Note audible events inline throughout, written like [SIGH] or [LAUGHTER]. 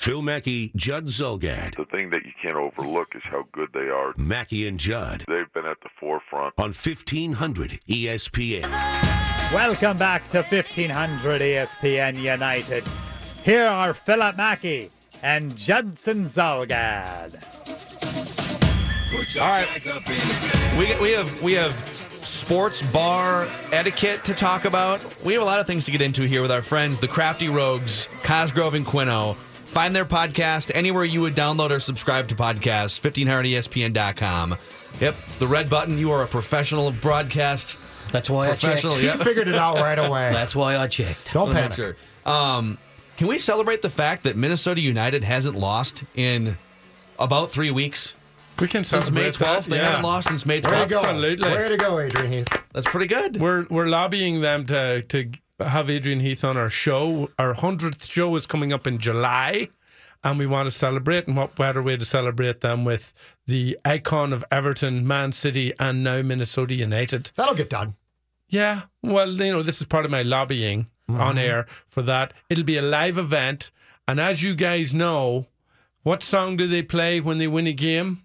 Phil Mackey, Judd Zulgad. The thing that you can't overlook is how good they are. Mackey and Judd They've been at the forefront. on 1500 ESPN. Welcome back to 1500 ESPN United. Here are Philip Mackey and Judson Zulgad. All right, we we have we have sports bar etiquette to talk about. We have a lot of things to get into here with our friends, the Crafty Rogues, Cosgrove and Quino. Find their podcast anywhere you would download or subscribe to podcasts. 1500ESPN.com. Yep, it's the red button. You are a professional broadcast That's why I checked. professional. [LAUGHS] Yep. Figured it out right away. That's why I checked. Don't Wanna panic. sure. Um, can we celebrate the fact that Minnesota United hasn't lost in about three weeks? We can Since May celebrate 12th, that, they yeah. haven't lost since May Way to 12th. go. Absolutely. Way to go, Adrian Heath. That's pretty good. We're we're lobbying them to to have Adrian Heath on our show. Our hundredth show is coming up in July, and we want to celebrate. And what better way to celebrate than with the icon of Everton, Man City, and now Minnesota United? That'll get done. Yeah, well, you know, this is part of my lobbying on mm-hmm. air for that. It'll be a live event, and as you guys know, what song do they play when they win a game?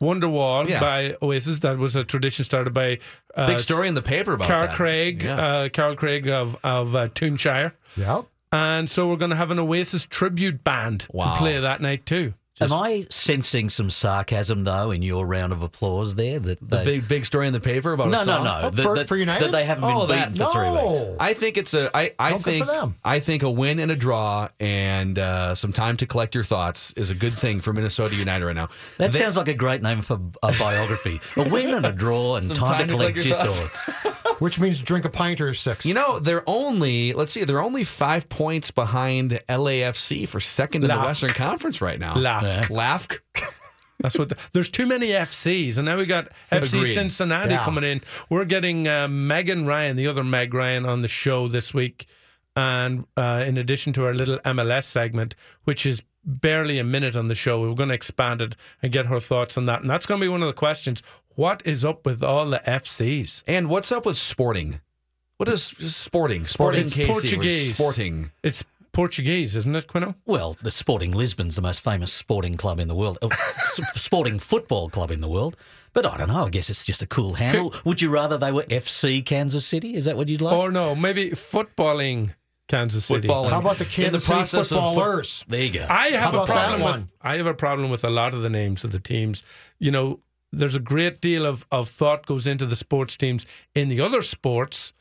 Wonderwall Yeah. by Oasis. That was a tradition started by uh, Big story in the paper about Carl that. Craig, Yeah. uh, Carl Craig of of uh, Toonshire, Yep. and so we're going to have an Oasis tribute band Wow. to play that night too. Am I sensing some sarcasm though in your round of applause there? That the they, big big story in the paper about no, a no, song? no, Oh, that, for- that- for United? that they haven't been Oh, beaten that- for three weeks. I think it's a. I, I Oh, good think. I think a win and a draw and uh, some time to collect your thoughts is a good thing for Minnesota United right now. That They- sounds like a great name for a biography. a win and a draw and Some time, to collect, your thoughts. [LAUGHS] Which means drink a pint or six. You know, they're only. Let's see. They're only five points behind LAFC for second in the Western Conference right now. Laugh. Lafk. That's what. The, there's too many FCs, and now we got FC Agreed. Cincinnati Yeah. coming in. We're getting uh, Megan Ryan, the other Meg Ryan, on the show this week, and uh, in addition to our little MLS segment, which is barely a minute on the show, we're going to expand it and get her thoughts on that. And that's going to be one of the questions: What is up with all the FCs? And what's up with Sporting? What is Sporting? Sporting KC Portuguese. Sporting. It's Portuguese, isn't it, Quino? Well, the Sporting Lisbon's the most famous sporting club in the world, uh, [LAUGHS] sporting football club in the world. But I don't know. I guess it's just a cool handle. Would you rather they were FC Kansas City? Is that what you'd like? Or no, maybe footballing Kansas City. Footballing. How about the In the Kansas City process of foot- footballers? there you go. I have How a about that problem with one? I have a problem with a lot of the names of the teams. You know, there's a great deal of, of thought goes into the sports teams in the other sports,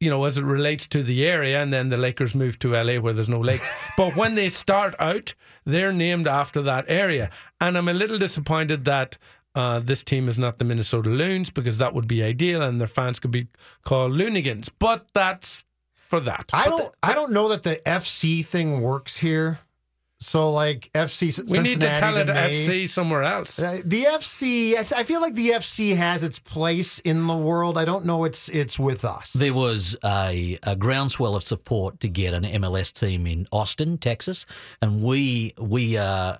you know, as it relates to the area, and then the Lakers move to LA where there's no lakes. [LAUGHS] but when they start out, they're named after that area. And I'm a little disappointed that uh, this team is not the Minnesota Loons because that would be ideal and their fans could be called Loonigans. But that's for that. I But don't. I don't know that the FC thing works here. So like FC, the- we need to Cincinnati tell it May. FC somewhere else. Uh, the FC, I, th- I feel like the FC has its place in the world. I don't know it's it's with us. There was a, a groundswell of support to get an MLS team in Austin, Texas, and we we uh,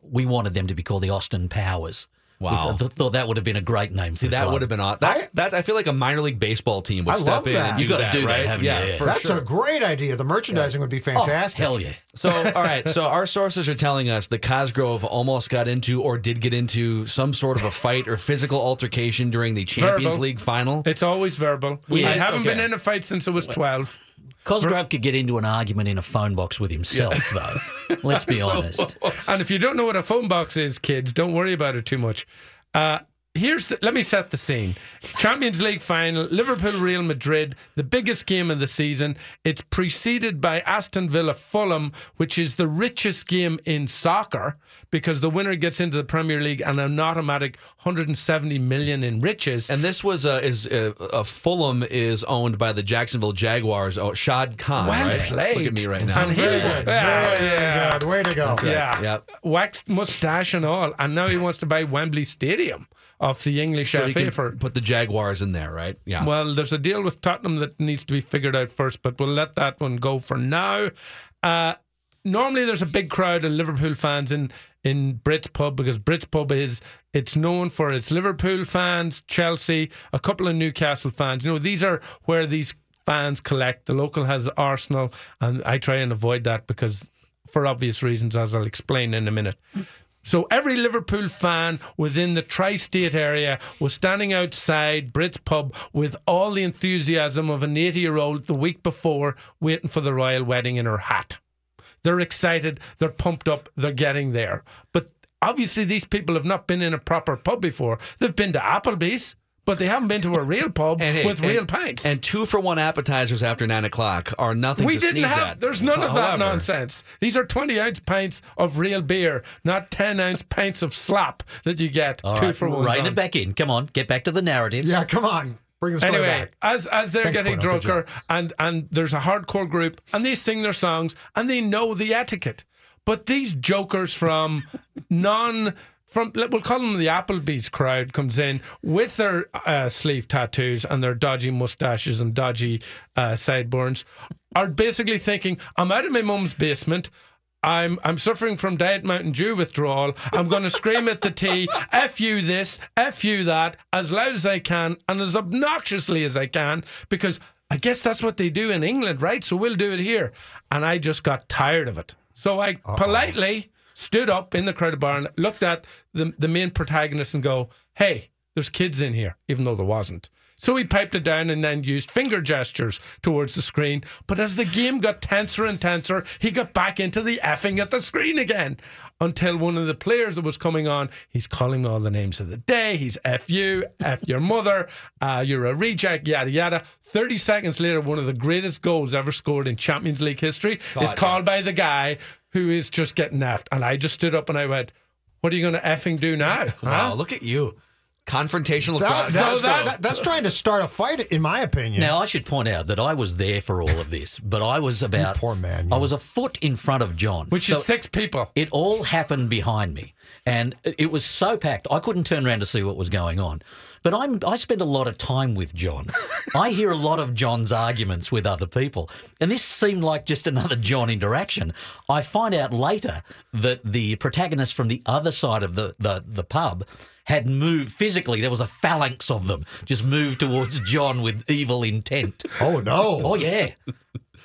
we wanted them to be called the Austin Powers. Wow. we th- thought that would have been a great name for See, the that club. would have been odd. That's that. I feel like a minor league baseball team would I step love in that. and You gotta do that, right? haven't you? yeah, Yeah. That's sure. a great idea. The merchandising would be Oh, fantastic. hell yeah! So, [LAUGHS] all right. So, our sources are telling us that Cosgrove almost got into or did get into some sort of a fight or physical altercation during the Champions Verbal. League final. It's always verbal. We Yeah, haven't okay. been in a fight since I was 12. Cosgrove could get into an argument in a phone box with himself, though. Let's be [LAUGHS] honest. And if you don't know what a phone box is, kids, don't worry about it too much. Uh, here's the, let me set the scene. Champions League final, Liverpool Real Madrid, the biggest game of the season. It's preceded by Aston Villa Fulham, which is the richest game in soccer because the winner gets into the Premier League and an automatic 170 million in riches. And this was uh, is uh, uh, Fulham is owned by the Jacksonville Jaguars. Oh, Shad Khan. Well right? played. Look at me right now. And he, Very good. Yeah, Very yeah. good. Way to go. Yeah. Yep. Waxed mustache and all. And now he wants to buy Wembley Stadium off the English So you FA can for. put the Jaguars in there, right? Yeah. Well, there's a deal with Tottenham that needs to be figured out first, but we'll let that one go for now. Uh, normally, there's a big crowd of Liverpool fans in in Brits Pub because Brits Pub is it's known for its Liverpool fans, Chelsea, a couple of Newcastle fans. You know, these are where these fans collect. The local has Arsenal, and I try and avoid that because, for obvious reasons, as I'll explain in a minute. So every Liverpool fan within the tri-state area was standing outside Brits pub with all the enthusiasm of an 80-year-old the week before waiting for the royal wedding in her hat. They're excited, they're pumped up, they're getting there. But obviously these people have not been in a proper pub before. They've been to Applebee's, but they haven't been to a real pub [LAUGHS] And, with and- real pints. And two for one appetizers after nine o'clock are nothing we to didn't sneeze have. at. There's none of that nonsense. These are 20 ounce pints of real beer, not 10 ounce pints of slap that you get All two right, for one. rein it back in. Come on, get back to the narrative. Yeah, come on. Bring the story Anyway, back. as as they're Thanks, getting. Drunker, and and there's a hardcore group, and they sing their songs, and they know the etiquette. But these jokers from [LAUGHS] non from we'll call them the Applebee's crowd comes in with their uh, sleeve tattoos and their dodgy mustaches and dodgy uh, sideburns, are basically thinking, "I'm out of my mum's basement." I'm I'm suffering from Diet Mountain Dew withdrawal. I'm going to scream at the tea, F you this, F you that, as loud as I can and as obnoxiously as I can, because I guess that's what they do in England, right? So we'll do it here. And I just got tired of it. So I politely stood up in the crowded bar and looked at the, the main protagonist and go, hey, there's kids in here, even though there wasn't. So he piped it down and then used finger gestures towards the screen. But as the game got tenser and tenser, he got back into the effing at the screen again. Until one of the players that was coming on, he's calling all the names of the day. He's F you, F your mother, uh, you're a reject, yada yada. 30 seconds later, one of the greatest goals ever scored in Champions League history is called by the guy who is just getting effed. And I just stood up and I went, What are you going to effing do now? Wow, huh? look at you. Confrontational That, that's, So that- that- that's trying to start a fight, in my opinion. Now, I should point out that I was there for all of this, but I was about poor man, I was a foot in front of John, Which So is six people. It all happened behind me, and it was so packed I couldn't turn around to see what was going on. But I'm I spend a lot of time with John. [LAUGHS] I hear a lot of John's arguments with other people, and this seemed like just another John interaction. I find out later that the protagonist from the other side of the the, the pub had moved physically. There was a phalanx of them just moved towards John with evil intent. Oh, no. Oh yeah.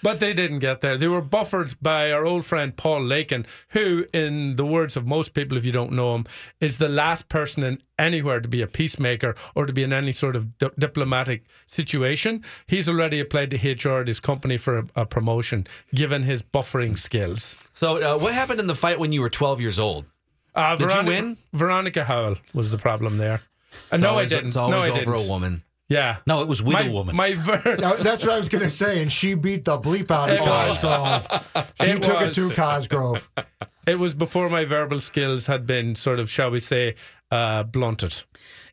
But they didn't get there. They were buffered by our old friend Paul Lakin, who, in the words of most people, if you don't know him, is the last person in anywhere to be a peacemaker or to be in any sort of di- diplomatic situation. He's already applied to HR at his company for a, a promotion, given his buffering skills. So, uh, what happened in the fight when you were 12 years old? Uh, Did you Veronica, win? Veronica Howell was the problem there. Uh, It's no, always, I didn't. It's always no, I over didn't. a woman. Yeah. No, it was with my, a woman. My ver- Now, that's what I was going to say, and she beat the bleep out of It. Cosgrove. [LAUGHS] She It took was. it to Cosgrove. [LAUGHS] it was before my verbal skills had been sort of, shall we say, uh, blunted.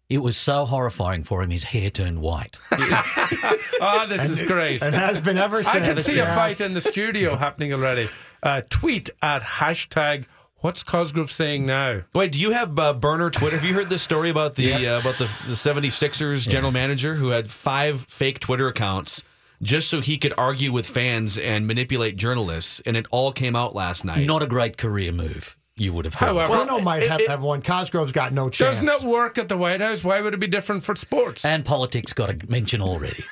It was so horrifying for him. His hair turned white. Oh, [LAUGHS] this is great. And has been ever since. I can see a fight in the studio happening already. Uh, tweet at hashtag what's Cosgrove saying now? Wait, do you have uh, burner Twitter? Have you heard this story about the uh, about the, the 76ers general manager who had five fake Twitter accounts just so he could argue with fans and manipulate journalists, and it all came out last night. Not a great career move, you would have thought. However, Bruno might have, have one. Cosgrove's got no chance. doesn't it work at the White House? Why would it be different for sports? and politics got a mention already.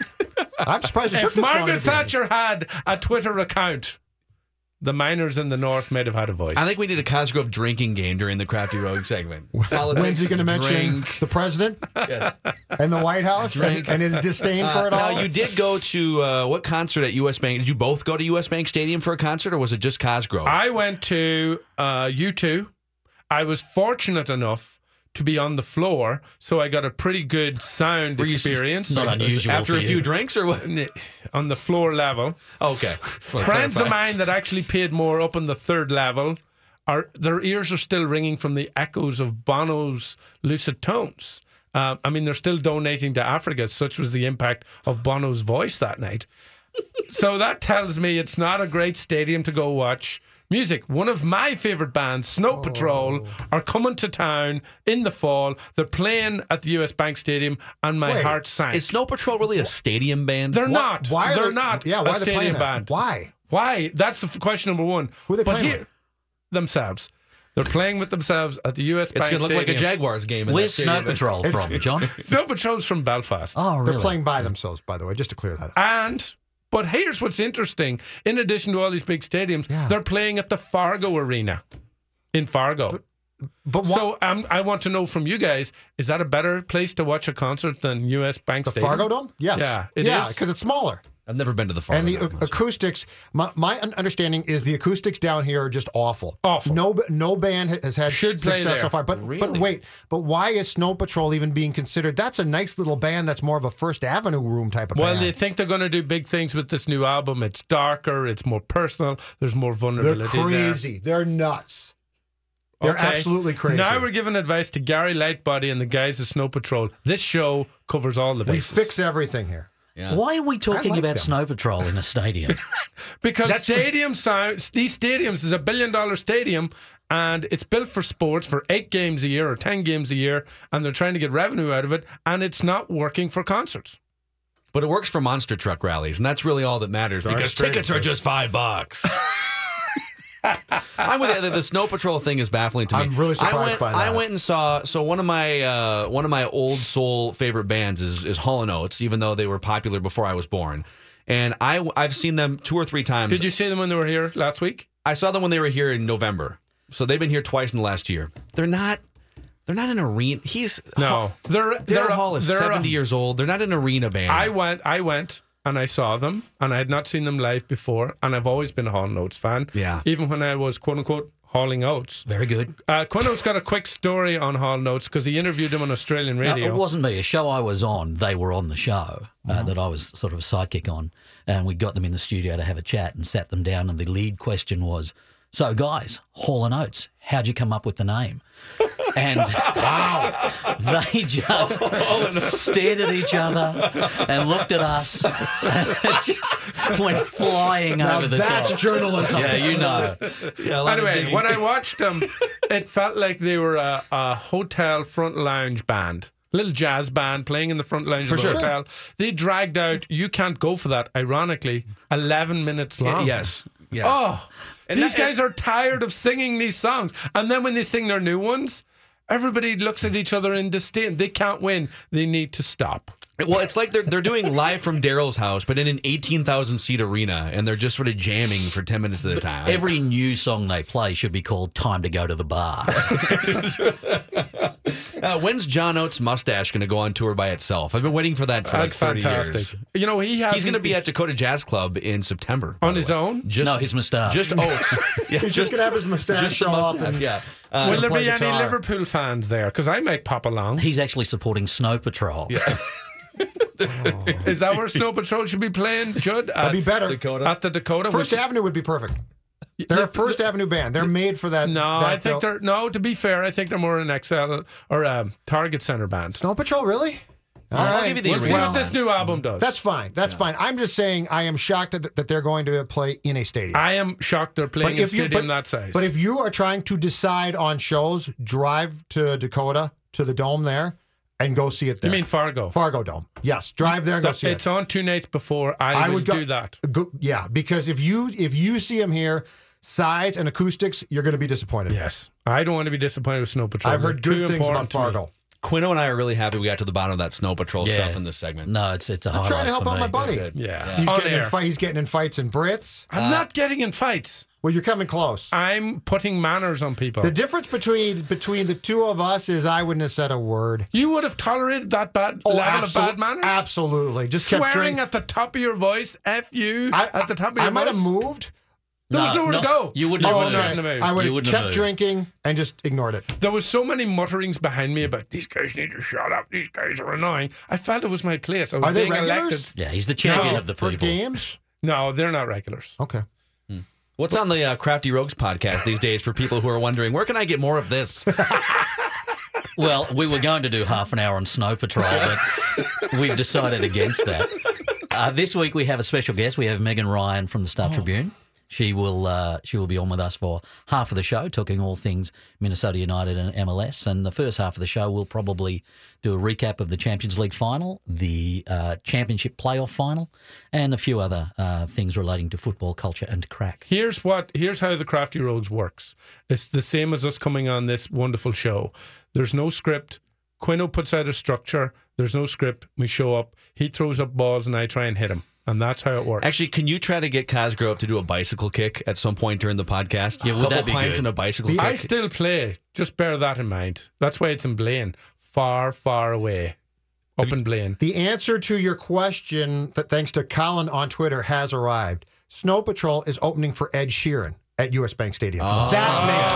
I'm surprised it took if this Margaret to. Thatcher had a Twitter account, the miners in the north might have had a voice. I think we need a Cosgrove drinking game during the Crafty Rogue segment. Politics, [LAUGHS] When's he going to mention the president Yes. and the White House and, and his disdain for it all? Now, you did go to uh, what concert at US Bank? Did you both go to US Bank Stadium for a concert, or was it just Cosgrove? I went to uh, U2. I was fortunate enough to be on the floor, so I got a pretty good sound Were you s- experience Not unusual After for a few you. drinks or what? on the floor level. Okay. Well, Friends of mine that actually paid more up on the third level are their ears are still ringing from the echoes of Bono's lucid tones. Uh, I mean, they're still donating to Africa. Such was the impact of Bono's voice that night. so that tells me it's not a great stadium to go watch music. One of my favorite bands, Snow oh. Patrol, are coming to town in the fall. They're playing at the US Bank Stadium, and my Wait, heart sank. Is Snow Patrol really a stadium band? They're not. Why are They're they, not. Yeah, why a are they playing stadium that? band. Why? Why? That's the question number one. Who are they but playing here, with? themselves. They're playing with themselves at the US It's Bank going to look like a Jaguars game. in Where's Snow. Patrol from, John? [LAUGHS] Snow Patrol's from Belfast. Oh, really? They're playing by themselves, by the way, just to clear that up. And but here's what's interesting. In addition to all these big stadiums, Yeah. they're playing at the Fargo Arena in Fargo. But why, so um, I want to know from you guys: Is that a better place to watch a concert than US Bank the Stadium? Fargo Dome? Yes. Yeah, it yeah, is. because it's smaller. I've never been to the Fargo. and the that ac- acoustics, my, my understanding is the acoustics down here are just awful. Awful. No, no band has had Should play success so there. far. But but wait, but why is Snow Patrol even being considered? That's a nice little band. That's more of a First Avenue room type of band. Well, band. they think they're going to do big things with this new album. It's darker, it's more personal, there's more vulnerability. They're vulnerability there. crazy. They're nuts. They're Okay. absolutely crazy. Now we're giving advice to Gary Lightbody and the guys at Snow Patrol. This show covers all the bases. we bases. fix everything here. Why are we talking like about them. Snow Patrol in a stadium? [LAUGHS] because stadium sounds these stadiums is a billion dollar stadium and it's built for sports for eight games a year or ten games a year and they're trying to get revenue out of it and it's not working for concerts. But it works for monster truck rallies, and that's really all that matters because tickets are just five bucks. [LAUGHS] [LAUGHS] I'm with you. The, the Snow Patrol thing is baffling to me. I'm really surprised I went, by that. I went and saw. So one of my uh, one of my old soul favorite bands is is Hall and Oates, even though they were popular before I was born. And I I've seen them two or three times. Did you see them when they were here last week? I saw them when they were here in November. So they've been here twice in the last year. They're not. They're not an arena. He's No, they're they're Hall is they're a- 70 years old. They're not an arena band. I went, I went, and I saw them, and I had not seen them live before, and I've always been a Hall and Oates fan. Yeah. even when I was quote unquote hauling oats. Very good. Uh, Quino's got a quick story on Hall and Oates because he interviewed him on Australian No, radio. it wasn't me. A show I was on, they were on the show uh, that I was sort of a sidekick on. And we got them in the studio to have a chat and sat them down. And the lead question was So, guys, Hall and Oates, how'd you come up with the name? And wow, they just stared at each other and looked at us and [LAUGHS] just went flying Now over the that's top. journalism. Yeah, you know. Yeah, a lot of Anyway, when I watched them, it felt like they were a, a hotel front lounge band. Little jazz band playing in the front lounge For of a sure. hotel. They dragged out "You Can't Go for That." Ironically, eleven minutes long. yes, yes. Oh, And these that- guys are tired of singing these songs, and then when they sing their new ones, everybody looks at each other in disdain. They can't win. They need to stop. Well, it's like they're they're doing live from Daryl's house, but in an eighteen thousand seat arena, and they're just sort of jamming for ten minutes at a time. Every new song they play should be called Time to Go to the Bar. [LAUGHS] uh, when's John Oates' mustache going to go on tour by itself? I've been waiting for that for That's like thirty fantastic. years. You know, he has. He's going to be at Dakota Jazz Club in September on his way. own. Just no, his moustache. just [LAUGHS] Oates. yeah, He's just, gonna have his mustache just the show up mustache. and Yeah. Uh, Will there play be any. Liverpool fans there? Because I might pop along. He's actually supporting Snow Patrol. [LAUGHS] [LAUGHS] Is that where Snow Patrol should be playing, Judd? that'd be better. Dakota. at the Dakota. First which- Avenue would be perfect. They're a First Avenue band. They're made for that. No, that I think bill- they're no. To be fair, I think they're more an XL or a Target Center band. Snow Patrol. Really? All I'll right. give you the We'll see arena what this new album does. That's fine. That's fine. I'm just saying I am shocked that, that they're going to play in a stadium. I am shocked they're playing in a stadium that size. But if you are trying to decide on shows, drive to Dakota to the dome there and go see it there. you mean Fargo? Fargo Dome? Yes, drive there and go see it. it's on two nights before. I, I would go, do that. Go, yeah, because if you if you see them here, size and acoustics, you're going to be disappointed. Yes, I don't want to be disappointed with Snow Patrol. I've heard They're good things about. Fargo. Quino and I are really happy we got to the bottom of that Snow Patrol Yeah. stuff in this segment. No, it's it's a I'm trying to help for out me. my buddy. Good. Yeah, He's on getting, in air. fight, he's getting in fights in Brits. I'm uh, not getting in fights. Well, you're coming close. I'm putting manners on people. The difference between between the two of us is I wouldn't have said a word. you would have tolerated that bad oh, level absol- of bad manners. Absolutely, just kept Swearing drinking. at the top of your voice, "F you" I, at the top of your I might voice. have moved, There was No, nowhere no, to go. you wouldn't Oh, have okay. moved. Couldn't have I would have kept moved. drinking and just ignored it. There was so many mutterings behind me about these guys need to shut up. These guys are annoying. I felt it was my place. I was Are they being regulars? elected. Yeah, he's the champion No, of the For games? No, they're not regulars. Okay. What's on the uh, Crafty Rogues podcast these days for people who are wondering where can I get more of this? [LAUGHS] Well, we were going to do half an hour on Snow Patrol, but we've decided against that. Uh, this week we have a special guest. We have Megan Ryan from the Star Tribune. She will uh, she will be on with us for half of the show, talking all things Minnesota United and MLS. And the first half of the show, we'll probably do a recap of the Champions League final, the uh, Championship playoff final, and a few other uh, things relating to football culture and crack. Here's what here's how the Crafty Rogues works. It's the same as us coming on this wonderful show. There's no script. Quino puts out a structure. There's no script. We show up. He throws up balls, and I try and hit him. And that's how it works. Actually, can you try to get Cosgrove to do a bicycle kick at some point during the podcast? Yeah, would Couple that be pints good? and a bicycle kick. I still play. Just bear that in mind. That's why it's in Blaine, far, far away, up in Blaine. The answer to your question, that thanks to Colin on Twitter, has arrived. Snow Patrol is opening for Ed Sheeran at US Bank Stadium. Oh. that makes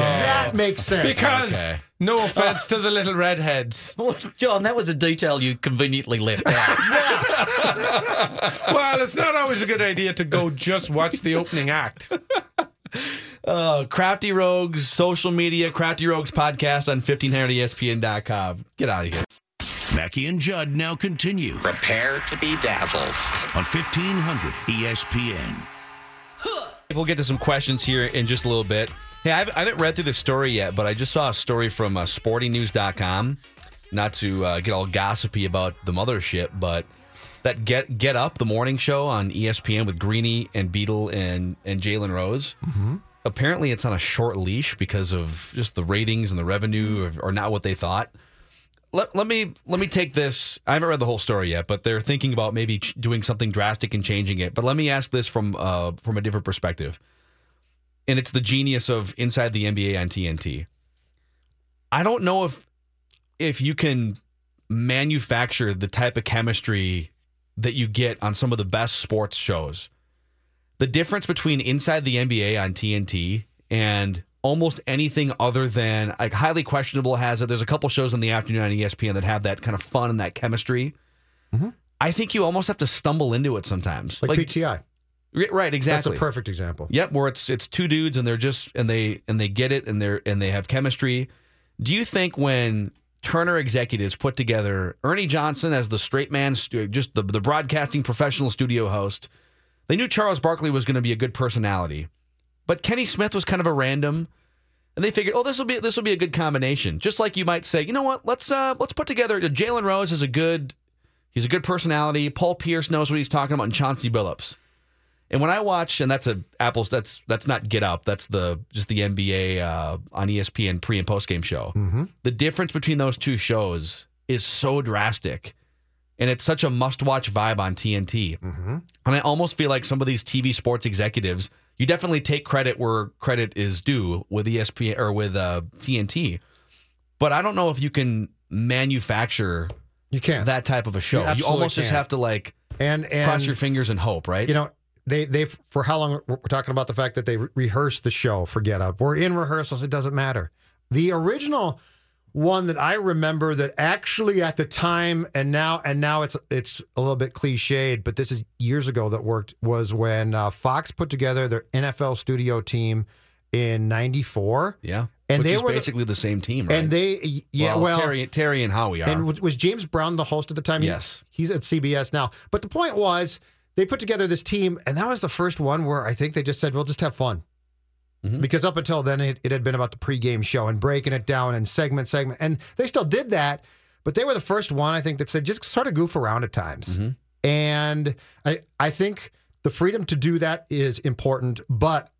that makes sense. Because Okay. no offense to the little redheads. [LAUGHS] John, that was a detail you conveniently left out. [LAUGHS] [LAUGHS] well, it's not always a good idea to go just watch the opening act. [LAUGHS] Uh, Crafty Rogues, social media, Crafty Rogues podcast on E 1500ESPN.com. Get out of here. Mackey and Judd now continue Prepare to be dazzled. on E 1500 ESPN. We'll get to some questions here in just a little bit. Hey, I haven't, I haven't read through the story yet, but I just saw a story from uh, sportingnews.com. Not to uh, get all gossipy about the mothership, but that Get Get Up, the morning show on ESPN with Greeny and Beadle and, and Jalen Rose. Apparently, it's on a short leash because of just the ratings and the revenue are, are not what they thought. Let, let me let me take this. I haven't read the whole story yet, but they're thinking about maybe ch- doing something drastic and changing it. But let me ask this from uh, from a different perspective, and it's the genius of inside the NBA on TNT. I don't know if if you can manufacture the type of chemistry that you get on some of the best sports shows. The difference between inside the NBA on TNT and almost anything other than like highly questionable has it. There's a couple shows in the afternoon on ESPN that have that kind of fun and that chemistry. Mm-hmm. I think you almost have to stumble into it sometimes. like, PTI. Right, right, exactly. That's a perfect example. Yep, where it's it's two dudes and they're just and they and they get it and they're and they have chemistry. Do you think when Turner executives put together Ernie Johnson as the straight man, just the the broadcasting professional studio host, they knew Charles Barkley was going to be a good personality, but Kenny Smith was kind of a random, and they figured, oh, this will be this will be a good combination. Just like you might say, you know what, let's uh let's put together Jalen Rose is a good he's a good personality. Paul Pierce knows what he's talking about, and Chauncey Billups. And when I watch, and that's a apples, that's that's not Get Up, that's the just the NBA uh, on ESPN pre and post game show. The difference between those two shows is so drastic, and it's such a must watch vibe on TNT. And I almost feel like some of these TV sports executives, you definitely take credit where credit is due with ESPN or with uh, TNT, but I don't know if you can manufacture You can't. that type of a show. You You, almost just can't. have to like and and cross your fingers and hope, right? you know they they for how long we're talking about the fact that they re- rehearsed the show for Get Up. We're in rehearsals. It doesn't matter. The original one that I remember that actually at the time and now and now it's it's a little bit cliched, but this is years ago that worked was when uh, Fox put together their NFL studio team in '94. Yeah. And Which they is were basically the same team, right? And they, yeah, well, Terry, Terry and Howie are. and was, James Brown the host at the time? He- Yes. he's at CBS now. But the point was, they put together this team, and that was the first one where I think they just said, "We'll just have fun," Mhm. because up until then it, it had been about the pregame show and breaking it down and segment segment, and they still did that. But they were the first one I think that said just sort of goof around at times, Mhm. and I I think the freedom to do that is important, but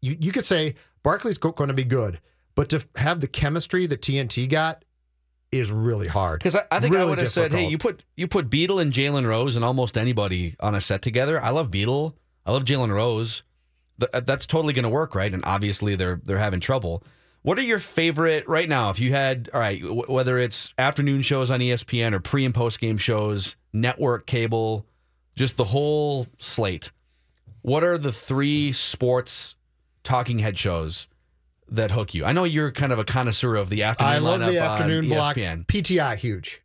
you you could say Barkley's going to be good, but to have the chemistry that TNT got is really hard. Because I, I think I would have said, "Hey, you put you put Beadle and Jalen Rose and almost anybody on a set together. I love Beadle. I love Jalen Rose. Th- uh, that's totally going to work, right? And obviously, they're they're having trouble. What are your favorite right now? If you had, all right, w- whether it's afternoon shows on ESPN or pre and post game shows, network cable, just the whole slate. what are the three sports talking head shows that hook you? I know you're kind of a connoisseur of the afternoon I love lineup the afternoon on block. ESPN. PTI huge,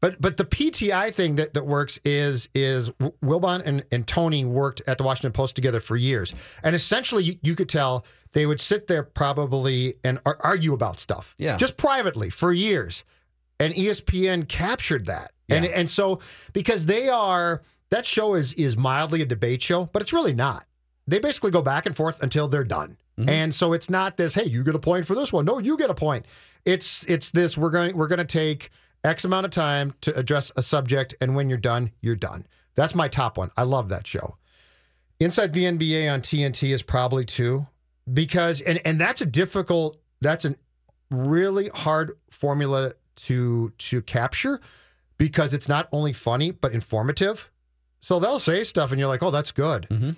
but but the PTI thing that, that works is is Wilbon and, and Tony worked at the Washington Post together for years, and essentially you, you could tell they would sit there probably and ar- argue about stuff, Yeah. just privately for years, and ESPN captured that, and and so because they are that show is is mildly a debate show, but it's really not. They basically go back and forth until they're done. Mm-hmm. And so it's not this, hey, you get a point for this one. No, you get a point. It's it's this, we're going we're gonna take X amount of time to address a subject, and when you're done, you're done. That's my top one. I love that show. Inside the NBA on TNT is probably two. Because and and that's a difficult, that's a really hard formula to to capture because it's not only funny but informative. So they'll say stuff and you're like, oh, that's good. Mm-hmm.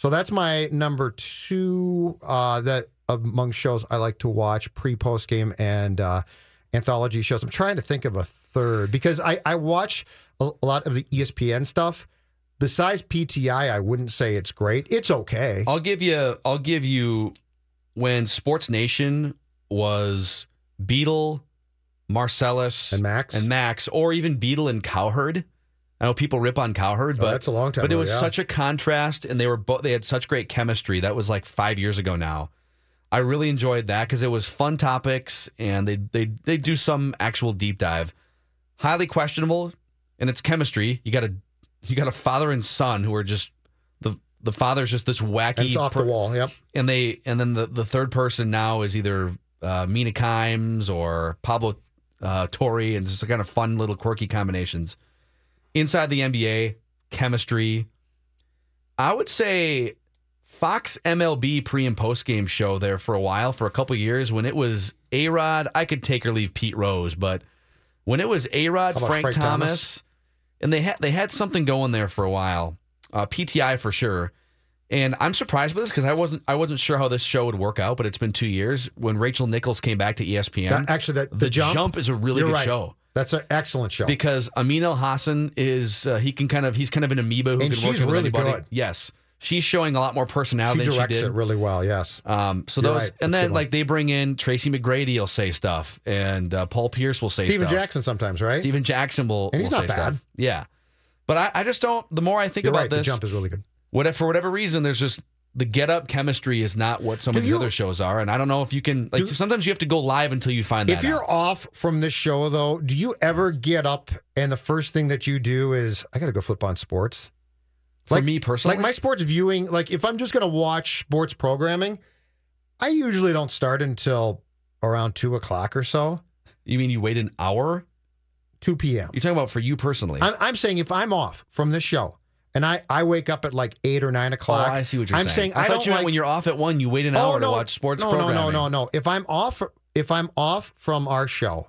So that's my number two uh, that among shows I like to watch pre post game and uh, anthology shows. I'm trying to think of a third because I, I watch a, a lot of the ESPN stuff. Besides PTI, I wouldn't say it's great. It's okay. I'll give you. I'll give you. When Sports Nation was Beadle, Marcellus, And Max? and Max, or even Beadle and Cowherd. I know people rip on Cowherd, Oh, but that's a long time But it was yeah. such a contrast, and they were both. They had such great chemistry. That was like five years ago now. I really enjoyed that because it was fun topics, and they they they do some actual deep dive. Highly questionable, and it's chemistry. You got a you got a father and son who are just the the father's just this wacky And it's off the wall. Yep. and they and then the, the third person now is either uh, Mina Kimes or Pablo uh, Torre, and just kind of fun little quirky combinations. Inside the NBA, chemistry. I would say Fox MLB pre and post game show there for a while, for a couple years when it was A Rod. I could take or leave Pete Rose, but when it was A Rod, Frank, Frank Thomas, Thomas? and they had they had something going there for a while. Uh, PTI for sure. And I'm surprised with this because I wasn't I wasn't sure how this show would work out, but it's been two years. When Rachel Nichols came back to ESPN, That- actually, that- the, the Jump- is a really good right. show That's an excellent show. because Amin Elhassan is uh, he can kind of he's kind of an amoeba who And can work with really anybody. good. Yes, she's showing a lot more personality she than directs she did. it really well. Yes. Um, so You're those, right. and That's then like they bring in Tracy McGrady, will say stuff, and uh, Paul Pierce will say stuff. Steven stuff. Jackson sometimes, right? Stephen Jackson will, And he's will not say bad. stuff. Yeah, but I, I just don't. The more I think You're about right. this, The jump is really good. what for whatever reason, there's just the get up chemistry is not what some Do of the you- other shows are, and I don't know if you can like. Do- sometimes you have to go live until you find that. If you're out. off from this show, though, do you ever get up and the first thing that you do is I got to go flip on sports? for like- me personally, Like my sports viewing, like if I'm just going to watch sports programming, I usually don't start until around two o'clock or so, you mean you wait an hour? two p.m. You're talking about for you personally. I'm, I'm saying if I'm off from this show and I, I wake up at like eight or nine Oh, o'clock, I see what you're I'm saying. saying I, I thought don't you meant like- when you're off at one, you wait an Oh, hour no, to watch sports no, programming. No, no, no, no. If I'm off, if I'm off from our show,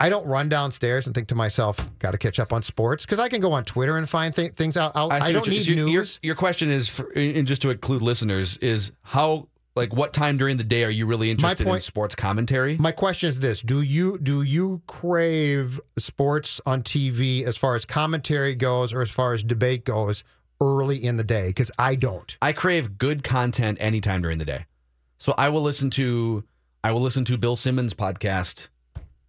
I don't run downstairs and think to myself, "Got to catch up on sports," because I can go on Twitter and find th- things out. I'll- I, see don't need news. Your, your question is, for, and just to include listeners, is how like what time during the day are you really interested in sports commentary? My question is this: Do you do you crave sports on TV as far as commentary goes, or as far as debate goes, early in the day? Because I don't. I crave good content anytime during the day. So I will listen to I will listen to Bill Simmons podcast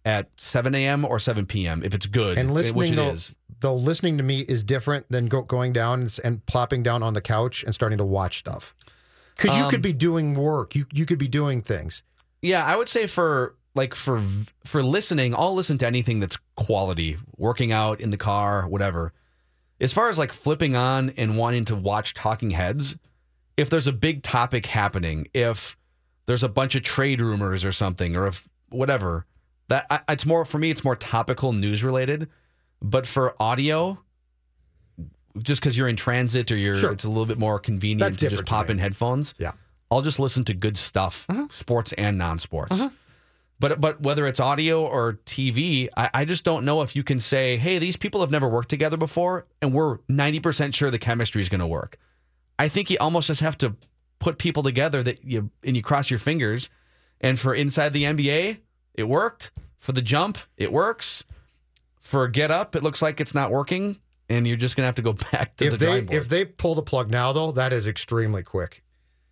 at 7 a.m. or 7 p.m. if it's good, And which listening, it though, is. though, listening to me is different than go, going down and, and plopping down on the couch and starting to watch stuff. Because you Um, could be doing work, you you could be doing things. Yeah, I would say for like for for listening, I'll listen to anything that's quality, working out in the car, whatever. As far as like flipping on and wanting to watch talking heads, if there's a big topic happening, if there's a bunch of trade rumors or something, or if whatever, that it's more for me. It's more topical news related. But for audio, just because you're in transit or you're, Sure. it's a little bit more convenient That's to just different to pop in headphones. Yeah. I'll just listen to good stuff, Uh-huh. sports and non-sports. But but whether it's audio or TV, I, I just don't know if you can say, hey, these people have never worked together before, and we're ninety percent sure the chemistry is going to work. I think you almost just have to put people together that you and you cross your fingers. And for inside the NBA, it worked. For the jump, it works. For get up, it looks like it's not working. And you're just gonna have to go [LAUGHS] back to if the they drawing board. if they pull the plug now though, that is extremely quick.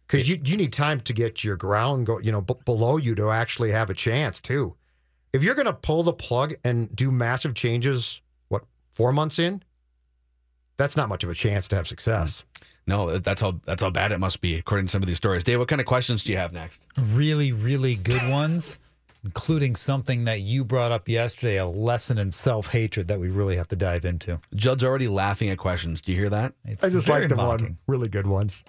Because you, you need time to get your ground go, you know, b- below you to actually have a chance too. If you're going to pull the plug and do massive changes, what four months in, that's not much of a chance to have success. Hmm. no, that's how that's how bad it must be, according to some of these stories. Dave, what kind of questions do you have next? Really, really good ones, including something that you brought up yesterday a lesson in self hatred that we really have to dive into. Judd's already laughing at questions. Do you hear that? It's I just like the mocking. one really good ones.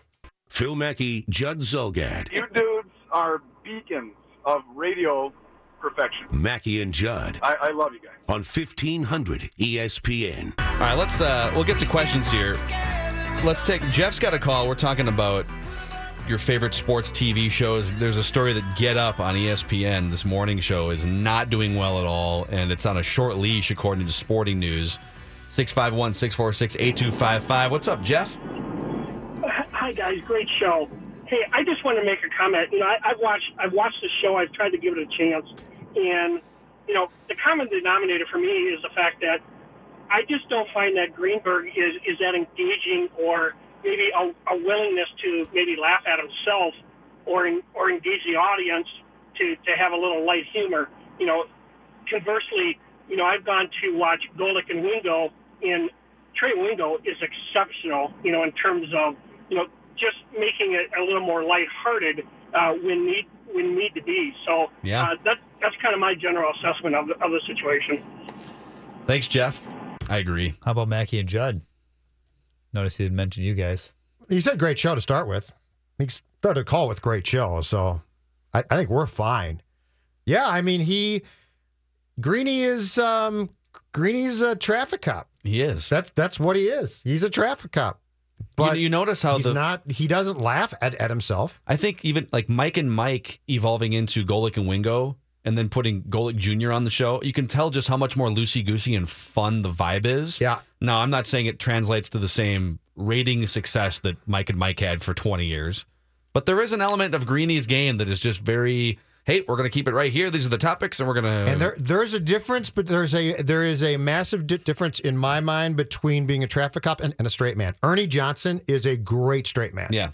Phil Mackey, Judd Zulgad, You dudes are beacons of radio perfection. Mackey and Judd I, I love you guys. on E 1500 ESPN. All right, let's uh we'll get to questions here. Let's take Jeff's got a call. We're talking about your favorite sports TV shows. There's a story that Get Up on ESPN, this morning show, is not doing well at all, and it's on a short leash according to Sporting News. 651 646 8255. What's up, Jeff? Hi guys, great show. Hey, I just want to make a comment. You know, I, I've watched I've watched the show. I've tried to give it a chance, and you know, the common denominator for me is the fact that I just don't find that Greenberg is is that engaging or maybe a, a willingness to maybe laugh at himself or en- or engage the audience to to have a little light humor. You know, conversely, you know, I've gone to watch Golic and Wingo, and Trey Wingo is exceptional. You know, in terms of you know just making it a little more lighthearted uh, when need when need to be. So Yeah. uh, that that's kind of my general assessment of the, of the situation. Thanks, Jeff. I agree. How about Mackey and Judd? Notice he didn't mention you guys. He said great show to start with. He started a call with great show, so I, I think we're fine. Yeah, I mean he Greeny is um Greeny's a traffic cop. He is. That's that's what he is. He's a traffic cop. But you notice how he's the not he doesn't laugh at, at himself. I think even like Mike and Mike evolving into Golic and Wingo and then putting Golic Jr. on the show, you can tell just how much more loosey goosey and fun the vibe is. Yeah. Now, I'm not saying it translates to the same rating success that Mike and Mike had for 20 years, but there is an element of Greeny's game that is just very, hey, we're going to keep it right here. These are the topics, and we're going to. And there there's a difference, but there's a there is a massive di- difference in my mind between being a traffic cop and, and a straight man. Ernie Johnson is a great straight man. Yeah.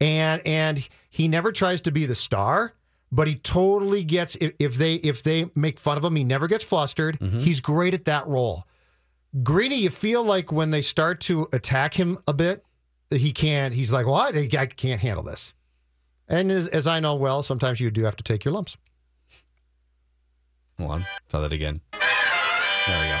and and he never tries to be the star but he totally gets if, if they if they make fun of him he never gets flustered mm-hmm. he's great at that role greeny you feel like when they start to attack him a bit he can't he's like well I, I can't handle this and as, as i know well sometimes you do have to take your lumps Hold on. Try that again. There we go.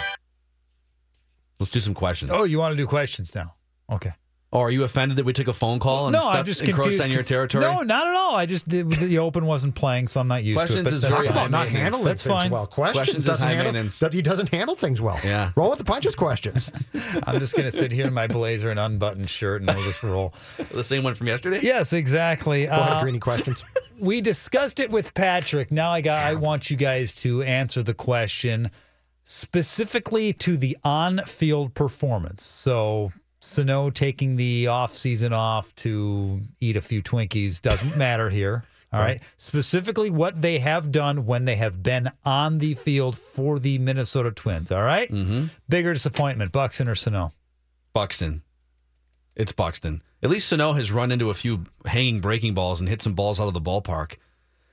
Let's do some questions. Oh, you want to do questions now? Okay. Oh, are you offended that we took a phone call and no, stuff I'm just encroached confused. on your territory? No, not at all. I just the, the open wasn't playing, so I'm not used Questions to it. But that's very about not handling That's things fine. well questions, Questions doesn't high handle he doesn't handle things well Yeah. roll with the punches questions [LAUGHS] I'm just gonna sit here in my blazer and unbuttoned shirt, and we'll just roll. The same one from yesterday? Yes, exactly. go ahead Uh, greeny questions [LAUGHS] we discussed it with Patrick. Now I got I want you guys to answer the question specifically to the on-field performance. So Sano taking the off season off to eat a few Twinkies doesn't [LAUGHS] matter here. All right. Specifically what they have done when they have been on the field for the Minnesota Twins. All right? Mm-hmm. Bigger disappointment, Buxton or Sano? Buxton. It's Buxton. At least Sano has run into a few hanging breaking balls and hit some balls out of the ballpark.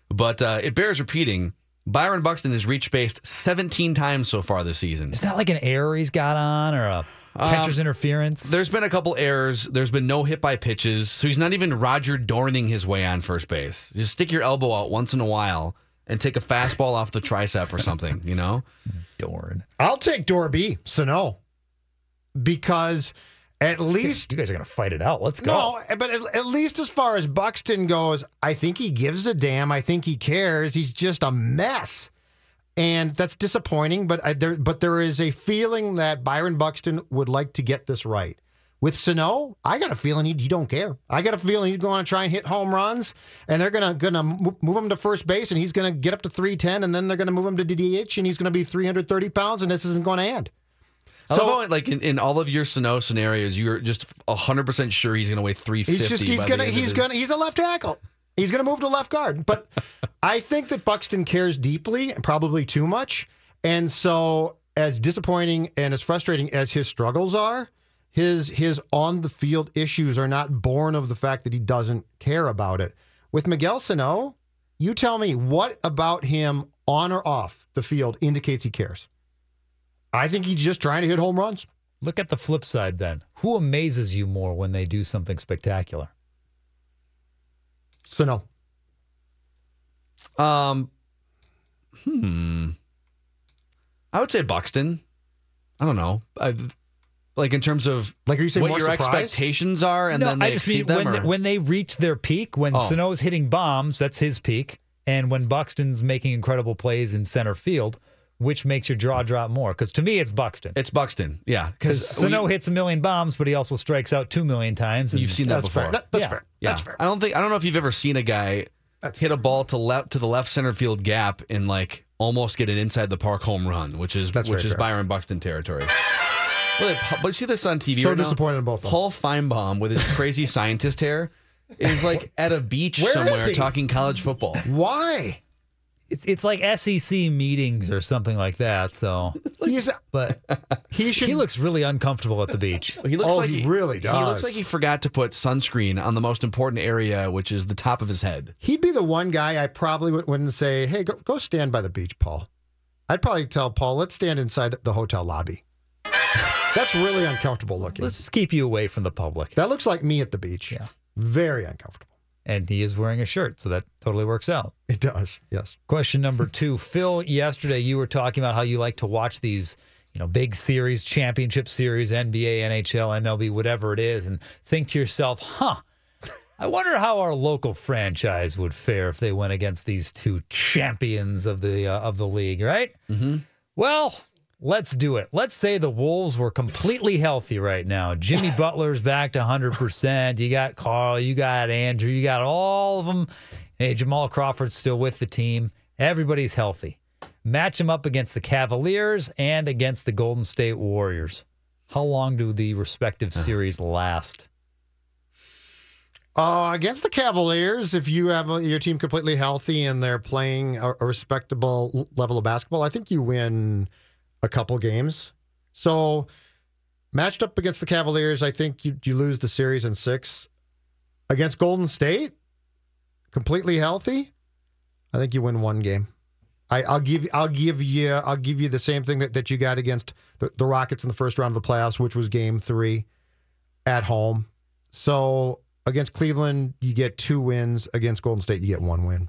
But uh, it bears repeating. Byron Buxton has reached base 17 times so far this season. It's not like an error he's got on or a catcher's um, interference. There's been a couple errors. There's been no hit by pitches. So he's not even Roger Dorning his way on first base. Just stick your elbow out once in a while and take a fastball off the tricep or something, you know? Dorn. i'll take dorby sano because at least You guys are going to fight it out. Let's go. No, but at, at least as far as Buxton goes, I think he gives a damn. I think he cares. He's just a mess, and that's disappointing. But I, there, but there is a feeling that Byron Buxton would like to get this right. With Sano, I got a feeling he, he don't care. I got a feeling he's going to try and hit home runs, and they're gonna gonna move him to first base, and he's gonna get up to three ten, and then they're gonna move him to DH, and he's gonna be three hundred thirty pounds, and this isn't going to end. Love like in, in all of your Sano scenarios, you're just 100% sure he's going to weigh 350 He's just he's gonna he's his- gonna he's a left tackle. He's gonna move to left guard. But [LAUGHS] I think that Buxton cares deeply and probably too much. And so as disappointing and as frustrating as his struggles are, his his on the field issues are not born of the fact that he doesn't care about it. With Miguel Sano, you tell me what about him on or off the field indicates he cares. I think he's just trying to hit home runs. Look at the flip side then. Who amazes you more when they do something spectacular? Sano. Um, hmm. I would say Buxton. I don't know. I, like in terms of like, are you saying what your surprised? expectations are, and no, then they I just mean them? when, they, when they reach their peak, when Oh. Sano's hitting bombs, that's his peak. And when Buxton's making incredible plays in center field, which makes your jaw drop more? Because to me, it's Buxton. it's Buxton, yeah, Because Sano hits a million bombs, but he also strikes out two million times. and- You've seen that That's before. fair. That- that's Yeah. fair. Yeah. That's fair. I don't think I don't know if you've ever seen a guy hit a ball to left to the left center field gap and like almost get an inside the park home run, which is That's which is fair. Byron Buxton territory. Really, but you see this on TV So right now? disappointed in both of them. Paul Finebaum with his [LAUGHS] crazy scientist hair is like at a beach Where is somewhere talking college football. Why? It's it's like SEC meetings or something like that. So, [LAUGHS] He's but [LAUGHS] he should he looks really uncomfortable at the beach. He looks Oh, like he really does. He looks like he forgot to put sunscreen on the most important area, which is the top of his head. He'd be the one guy I probably would- wouldn't say, "Hey, go, go stand by the beach, Paul." I'd probably tell Paul, "Let's stand inside the- the hotel lobby." [LAUGHS] That's really uncomfortable looking. Let's just keep you away from the public. That looks like me at the beach. Yeah. Very uncomfortable. And he is wearing a shirt, so that totally works out. It does. Yes. Question number two. [LAUGHS] Phil, yesterday you were talking about how you like to watch these, you know, big series, championship series, NBA, NHL, MLB, whatever it is, and think to yourself, huh, I wonder how our local franchise would fare if they went against these two champions of the uh, of the league, right? Mm-hmm. Well, let's do it. Let's say the Wolves were completely healthy right now. Jimmy [LAUGHS] Butler's back to 100%. You got Carl, you got Andrew, you got all of them. Hey, Jamal Crawford's still with the team. Everybody's healthy. Match them up against the Cavaliers and against the Golden State Warriors. How long do the respective series last? Uh, against the Cavaliers, if you have your team completely healthy and they're playing a, a respectable l- level of basketball, I think you win a couple games. So, matched up against the Cavaliers, I think you, you lose the series in six. Against Golden State, completely healthy, I think you win one game. I, I'll give I'll give you I'll give you the same thing that, that you got against the, the Rockets in the first round of the playoffs, which was game three at home. So against Cleveland, you get two wins. Against Golden State, you get one win.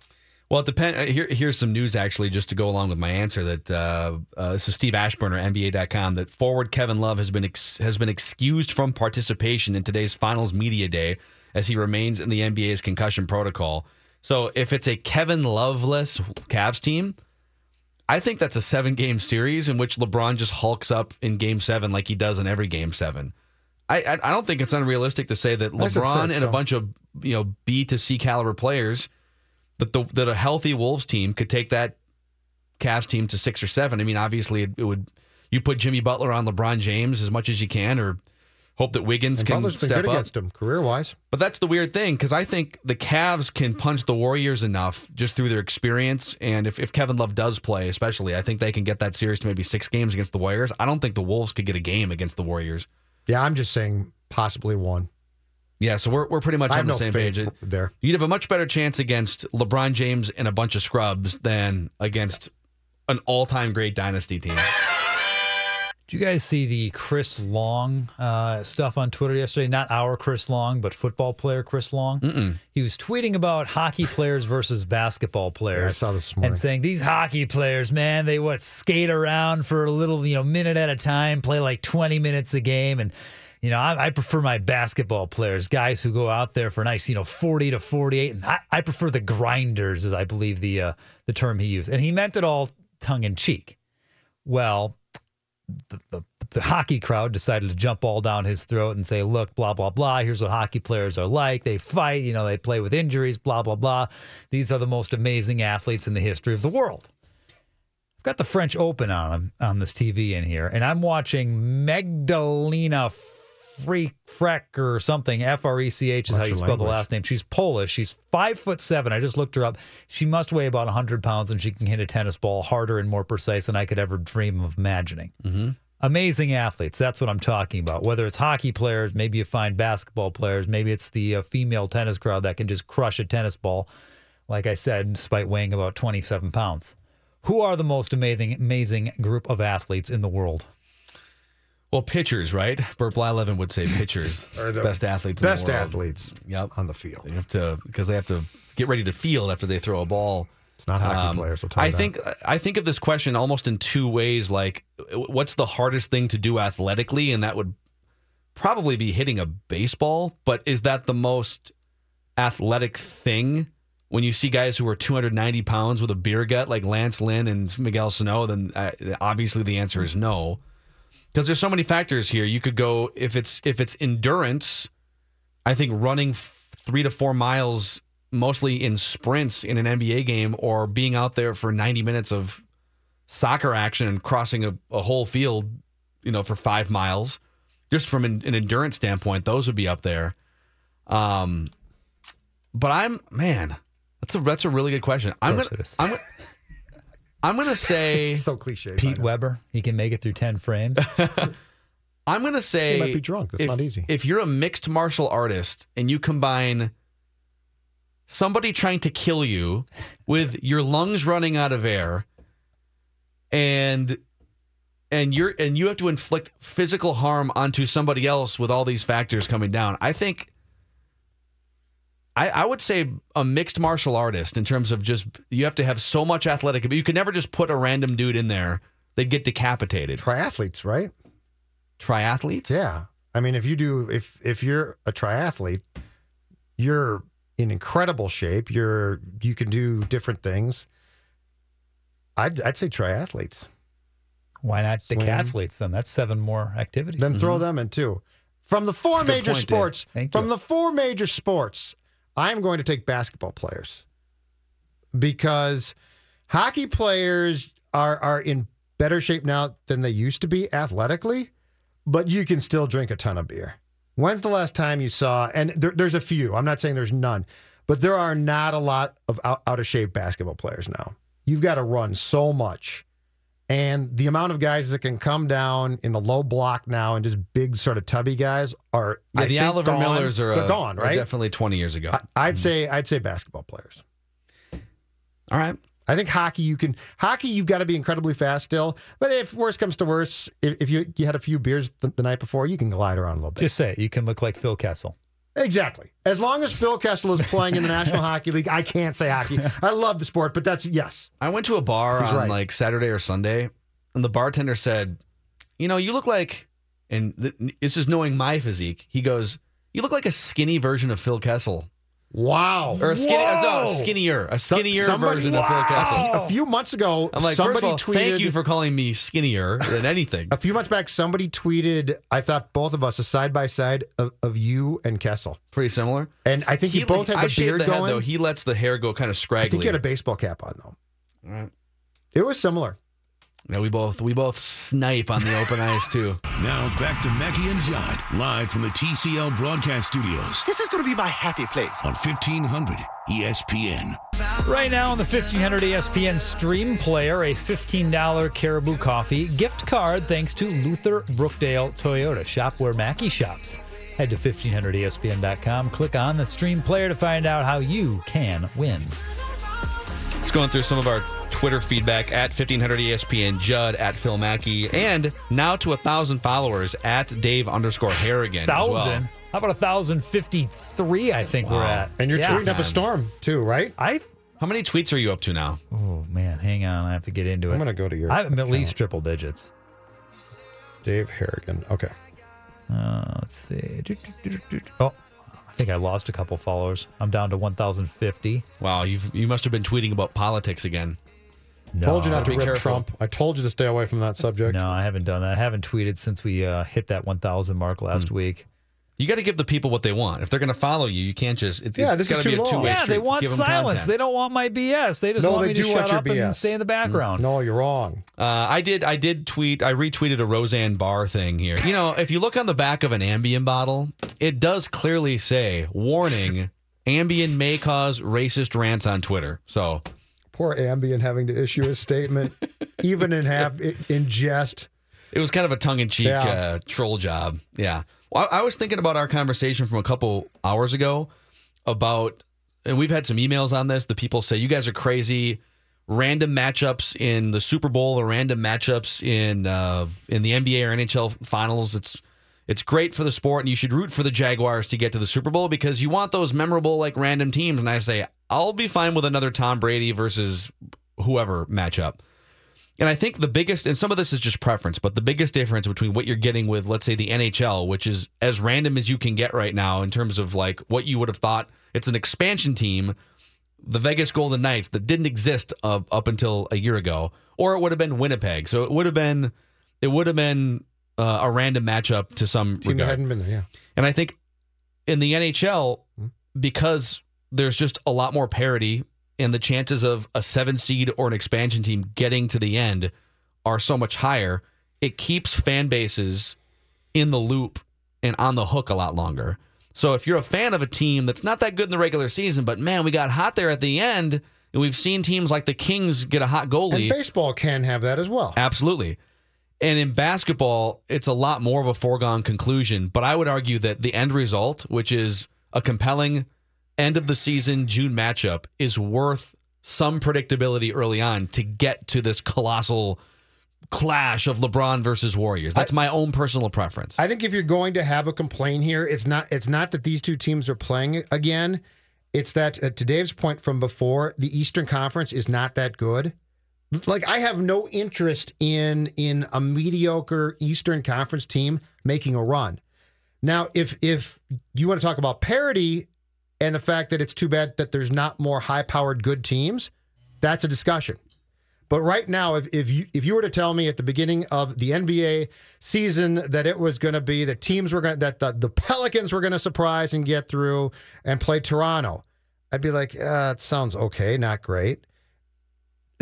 Well, it depends. Here, here's some news actually, just to go along with my answer. That uh, uh, this is Steve Aschburner, NBA.com. That forward Kevin Love has been ex- has been excused from participation in today's Finals media day as he remains in the NBA's concussion protocol. So, if it's a Kevin Loveless Cavs team, I think that's a seven game series in which LeBron just hulks up in Game Seven like he does in every Game Seven. I I, I don't think it's unrealistic to say that LeBron and a bunch of you know B to C caliber players that the that a healthy Wolves team could take that Cavs team to six or seven. I mean, obviously, it, it would you put Jimmy Butler on LeBron James as much as you can, or hope that Wiggins And can Butler's been step good up. against him career wise. But that's the weird thing because I think the Cavs can punch the Warriors enough just through their experience. And if, if Kevin Love does play, especially, I think they can get that series to maybe six games against the Warriors. I don't think the Wolves could get a game against the Warriors. Yeah, I'm just saying possibly one. Yeah, so we're, we're pretty much I on the no same page. there. You'd have a much better chance against LeBron James and a bunch of scrubs than against an all time great dynasty team. Did you guys see the Chris Long uh, stuff on Twitter yesterday? Not our Chris Long, but football player Chris Long. Mm-mm. He was tweeting about hockey players versus basketball players. Yeah, I saw this morning. and saying these hockey players, man, they what skate around for a little, you know, minute at a time, play like twenty minutes a game, and you know, I, I prefer my basketball players, guys who go out there for a nice, you know, forty to forty-eight, and I, I prefer the grinders, as I believe the uh, the term he used, and he meant it all tongue in cheek. Well, the, the, the hockey crowd decided to jump all down his throat and say, look, blah, blah, blah. Here's what hockey players are like. They fight, you know, they play with injuries, blah, blah, blah. These are the most amazing athletes in the history of the world. I've got the French Open on on this TV in here, and I'm watching Magdalena Freak Freck or something. F R E C H is how Watch you your spell the last name. She's Polish. She's five foot seven. I just looked her up. She must weigh about hundred pounds, and she can hit a tennis ball harder and more precise than I could ever dream of imagining. Mm-hmm. Amazing athletes. That's what I'm talking about. Whether it's hockey players, maybe you find basketball players, maybe it's the uh, female tennis crowd that can just crush a tennis ball. Like I said, despite weighing about 27 pounds. Who are the most amazing, amazing group of athletes in the world? Well, pitchers, right? Burt Blyleven would say pitchers, [LAUGHS] are the best athletes, best in the world. athletes Yep, on the field. they have to because they have to get ready to field after they throw a ball. It's not hockey Um, players. I'll tell you I that. think I think of this question almost in two ways. Like, what's the hardest thing to do athletically, and that would probably be hitting a baseball. But is that the most athletic thing? When you see guys who are 290 pounds with a beer gut like Lance Lynn and Miguel Sano, then uh, obviously the answer is no. Because there's so many factors here. You could go if it's if it's endurance. I think running f- three to four miles, mostly in sprints in an NBA game, or being out there for 90 minutes of soccer action and crossing a, a whole field, you know, for five miles, just from an, an endurance standpoint, those would be up there. Um, but I'm man, that's a that's a really good question. I'm gonna. I'm, gonna- I'm gonna say [LAUGHS] so cliche. Pete Weber. He can make it through 10 frames. [LAUGHS] I'm gonna say He might be drunk. That's if, not easy. If you're a mixed martial artist and you combine somebody trying to kill you with your lungs running out of air and and you're and you have to inflict physical harm onto somebody else with all these factors coming down, I think I, I would say a mixed martial artist in terms of just you have to have so much athletic, but you can never just put a random dude in there. They'd get decapitated. Triathletes, right? Triathletes? Yeah. I mean, if you do, if if you're a triathlete, you're in incredible shape. You're you can do different things. I'd I'd say triathletes. Why not Swim. decathletes then? That's seven more activities. Then throw mm-hmm. them in too. From the four That's a good major point, sports, from you. the four major sports, I'm going to take basketball players because hockey players are are in better shape now than they used to be athletically, but you can still drink a ton of beer. When's the last time you saw? And there, there's a few. I'm not saying there's none, but there are not a lot of out, out of shape basketball players now. You've got to run so much. And the amount of guys that can come down in the low block now and just big sort of tubby guys are Yeah, I the think, Oliver gone. Millers are, They're uh, gone, are right? definitely 20 years ago. I, I'd say I'd say basketball players. All right. I think hockey you can hockey you've got to be incredibly fast still. But if worse comes to worse, if, if you you had a few beers the, the night before, you can glide around a little bit. Just say it. You can look like Phil Kessel. Exactly. As long as Phil Kessel is playing in the National Hockey League, I can't say hockey. I love the sport, but that's yes. I went to a bar He's on right. like Saturday or Sunday, and the bartender said, "You know, you look like," and th- this is knowing my physique. He goes, "You look like a skinny version of Phil Kessel, Wow. or a skinny, a skinnier, a skinnier somebody- version of Phil Kessel." A few months ago, I'm like, somebody first of all, tweeted. thank you for calling me skinnier than [LAUGHS] anything. a few months back, somebody tweeted. I thought both of us a side by side of of you and Kessel, Pretty similar. and I think you both had I the beard the head, going. though. He lets the hair go kind of I scraggly. think you had a baseball cap on though. Right. It was similar. Yeah, we both we both snipe on the open [LAUGHS] eyes too. Now back to Mackey and Judd, live from the TCL broadcast studios This is going to be my happy place. on E 1500 ESPN. Right now on the 1500 ESPN stream player, a $15 Caribou Coffee gift card thanks to Luther Brookdale Toyota. Shop where Mackey shops. Head to 1500ESPN.com, click on the stream player to find out how you can win. Just going through some of our Twitter feedback at 1500 ESPN Judd at Phil Mackey and now to a thousand followers at Dave underscore Harrigan. as well. Thousand? How about a thousand fifty-three? I think we're at. And you're Yeah. tweeting up a storm too, right? I. How many tweets are you up to now? Oh man, hang on. I have to get into it. I'm gonna go to your I'm at least triple digits. Dave Harrigan. Okay. Uh, let's see. Oh, I think I lost a couple followers. I'm down to 1,050. Wow, you you must have been tweeting about politics again. No, Told you not to Be rip careful. Trump. I told you to stay away from that subject. No, I haven't done that. I haven't tweeted since we uh, hit that 1,000 mark last Hmm. week. You got to give the people what they want. If they're going to follow you, you can't just. It, Yeah, this is gotta be too a long. Yeah, street. they want Give 'em silence. They don't want my BS. They just No, want they me to do shut your up and stay in the background. No, you're wrong. Uh, I did. I did tweet. I retweeted a Roseanne Barr thing here. You know, if you look on the back of an Ambien bottle, it does clearly say "Warning: Ambien may cause racist rants on Twitter." So Poor Ambien having to issue a statement, [LAUGHS] even in half in jest. it was kind of a tongue-in-cheek Yeah. uh, troll job. Yeah. Well, I I was thinking about our conversation from a couple hours ago about, and we've had some emails on this. The people say you guys are crazy. Random matchups in the Super Bowl or random matchups in uh, in the NBA or NHL finals. It's it's great for the sport, and you should root for the Jaguars to get to the Super Bowl because you want those memorable like random teams. And I say I'll be fine with another Tom Brady versus whoever matchup. And I think the biggest, and some of this is just preference, but the biggest difference between what you're getting with, let's say, the NHL, which is as random as you can get right now in terms of like what you would have thought it's an expansion team, the Vegas Golden Knights that didn't exist uh, up until a year ago, or it would have been Winnipeg. So it would have been, it would have been uh, a random matchup to some Team regard. hadn't been there. Yeah. And I think in the NHL, because there's just a lot more parity and the chances of a seven seed or an expansion team getting to the end are so much higher, it keeps fan bases in the loop and on the hook a lot longer. So if you're a fan of a team that's not that good in the regular season, but man, we got hot there at the end, and we've seen teams like the Kings get a hot goalie. And baseball can have that as well. Absolutely. And in basketball, it's a lot more of a foregone conclusion. But I would argue that the end result, which is a compelling end of the season June matchup, is worth some predictability early on to get to this colossal clash of LeBron versus Warriors. That's my own personal preference. I think if you're going to have a complaint here, it's not it's not that these two teams are playing again. It's that uh, to Dave's point from before, the Eastern Conference is not that good. Like I have no interest in in a mediocre Eastern Conference team making a run. Now, if if you want to talk about parity and the fact that it's too bad that there's not more high-powered good teams, that's a discussion. But right now, if, if you if you were to tell me at the beginning of the NBA season that it was going to be the teams were going that the, the Pelicans were going to surprise and get through and play Toronto, I'd be like, uh, it sounds okay, not great.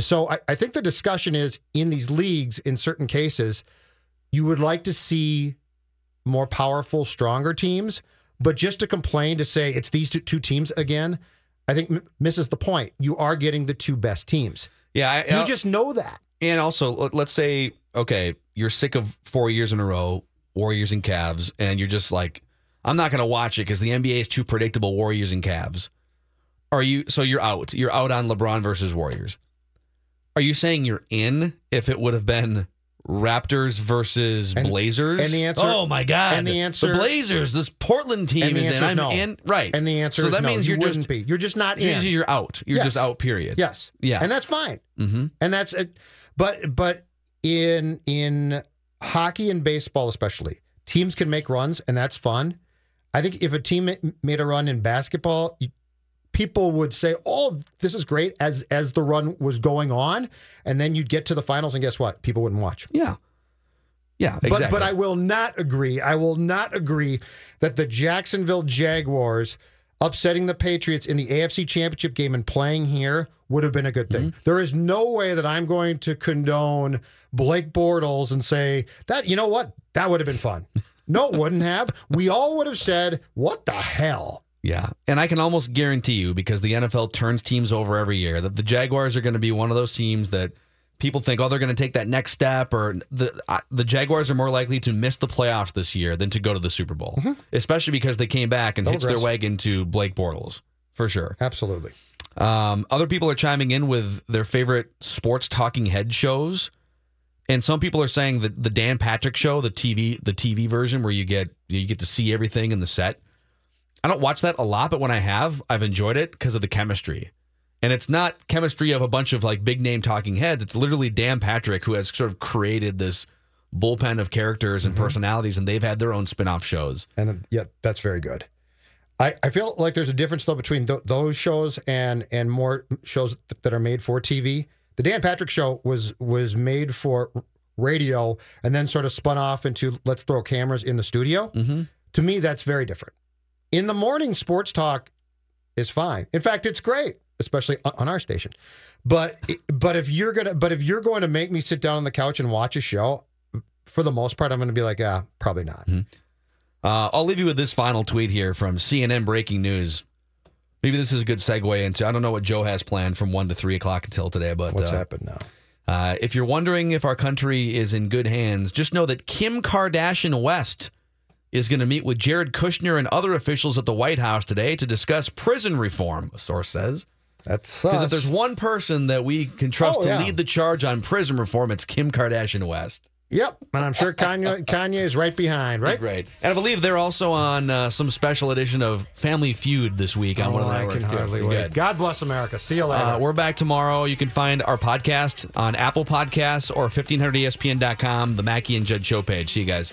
So I, I think the discussion is in these leagues, in certain cases, you would like to see more powerful, stronger teams. But just to complain to say it's these two, two teams again, I think m- misses the point. You are getting the two best teams. Yeah, I, You uh, just know that. And also, let- let's say, okay, you're sick of four years in a row, Warriors and Cavs, and you're just like, I'm not going to watch it because the NBA is too predictable, Warriors and Cavs. Are you, so you're out. You're out on LeBron versus Warriors. Are you saying you're in if it would have been Raptors versus And- Blazers? and the answer- oh my God. and the answer- the Blazers, this Portland team And the is in. I'm no. in. Right. And the answer so is that no. means you wouldn't just, be. You're just not in. you're out. You're Yes. just out, period. Yes. Yeah. And that's fine. Mm-hmm. And that's it. But but in in hockey and baseball especially, teams can make runs and that's fun. I think if a team made a run in basketball, you- people would say, "Oh, this is great," as as the run was going on, and then you'd get to the finals, and guess what? People wouldn't watch. Yeah. Yeah, But but I will not agree. I will not agree that the Jacksonville Jaguars upsetting the Patriots in the AFC Championship game and playing here would have been a good thing. Mm-hmm. There is no way that I'm going to condone Blake Bortles and say that you know what that would have been fun. No, it wouldn't have. We all would have said, "What the hell." Yeah. And I can almost guarantee you, because the NFL turns teams over every year, that the Jaguars are going to be one of those teams that people think, oh, they're going to take that next step, or the uh, the Jaguars are more likely to miss the playoffs this year than to go to the Super Bowl, especially because they came back and They'll hitched their wagon to Blake Bortles for sure. Absolutely. Um, other people are chiming in with their favorite sports talking head shows. And some people are saying that the Dan Patrick show, the TV, the TV version where you get you get to see everything in the set. I don't watch that a lot, but when I have, I've enjoyed it because of the chemistry. And it's not chemistry of a bunch of like big name talking heads. It's literally Dan Patrick who has sort of created this bullpen of characters and personalities, and they've had their own spin off shows. And uh, yeah, that's very good. I, I feel like there's a difference though between th- those shows and and more shows th- that are made for TV. The Dan Patrick show was was made for radio and then sort of spun off into let's throw cameras in the studio. Mm-hmm. To me, that's very different. In the morning, sports talk is fine. In fact, it's great, especially on- our station. But but if you're gonna but if you're going to make me sit down on the couch and watch a show, for the most part, I'm going to be like, ah, probably not. Uh, I'll leave you with this final tweet here from CNN Breaking News. Maybe this is a good segue into. I don't know what Joe has planned from one to three o'clock until today, but What's uh, happened now? Uh, if you're wondering if our country is in good hands, just know that Kim Kardashian West is going to meet with Jared Kushner and other officials at the White House today to discuss prison reform. A source says. That's Because if there's one person that we can trust Oh, to yeah. lead the charge on prison reform, it's Kim Kardashian West. Yep, and I'm sure Kanye [LAUGHS] Kanye is right behind, right? Great. And I believe they're also on uh, some special edition of Family Feud this week on one of Oh, the I networks. can too. hardly Good. wait. God bless America. See you later. Uh, we're back tomorrow. You can find our podcast on Apple Podcasts or 1500ESPN.com, the Mackey and Judd Show page. See you guys.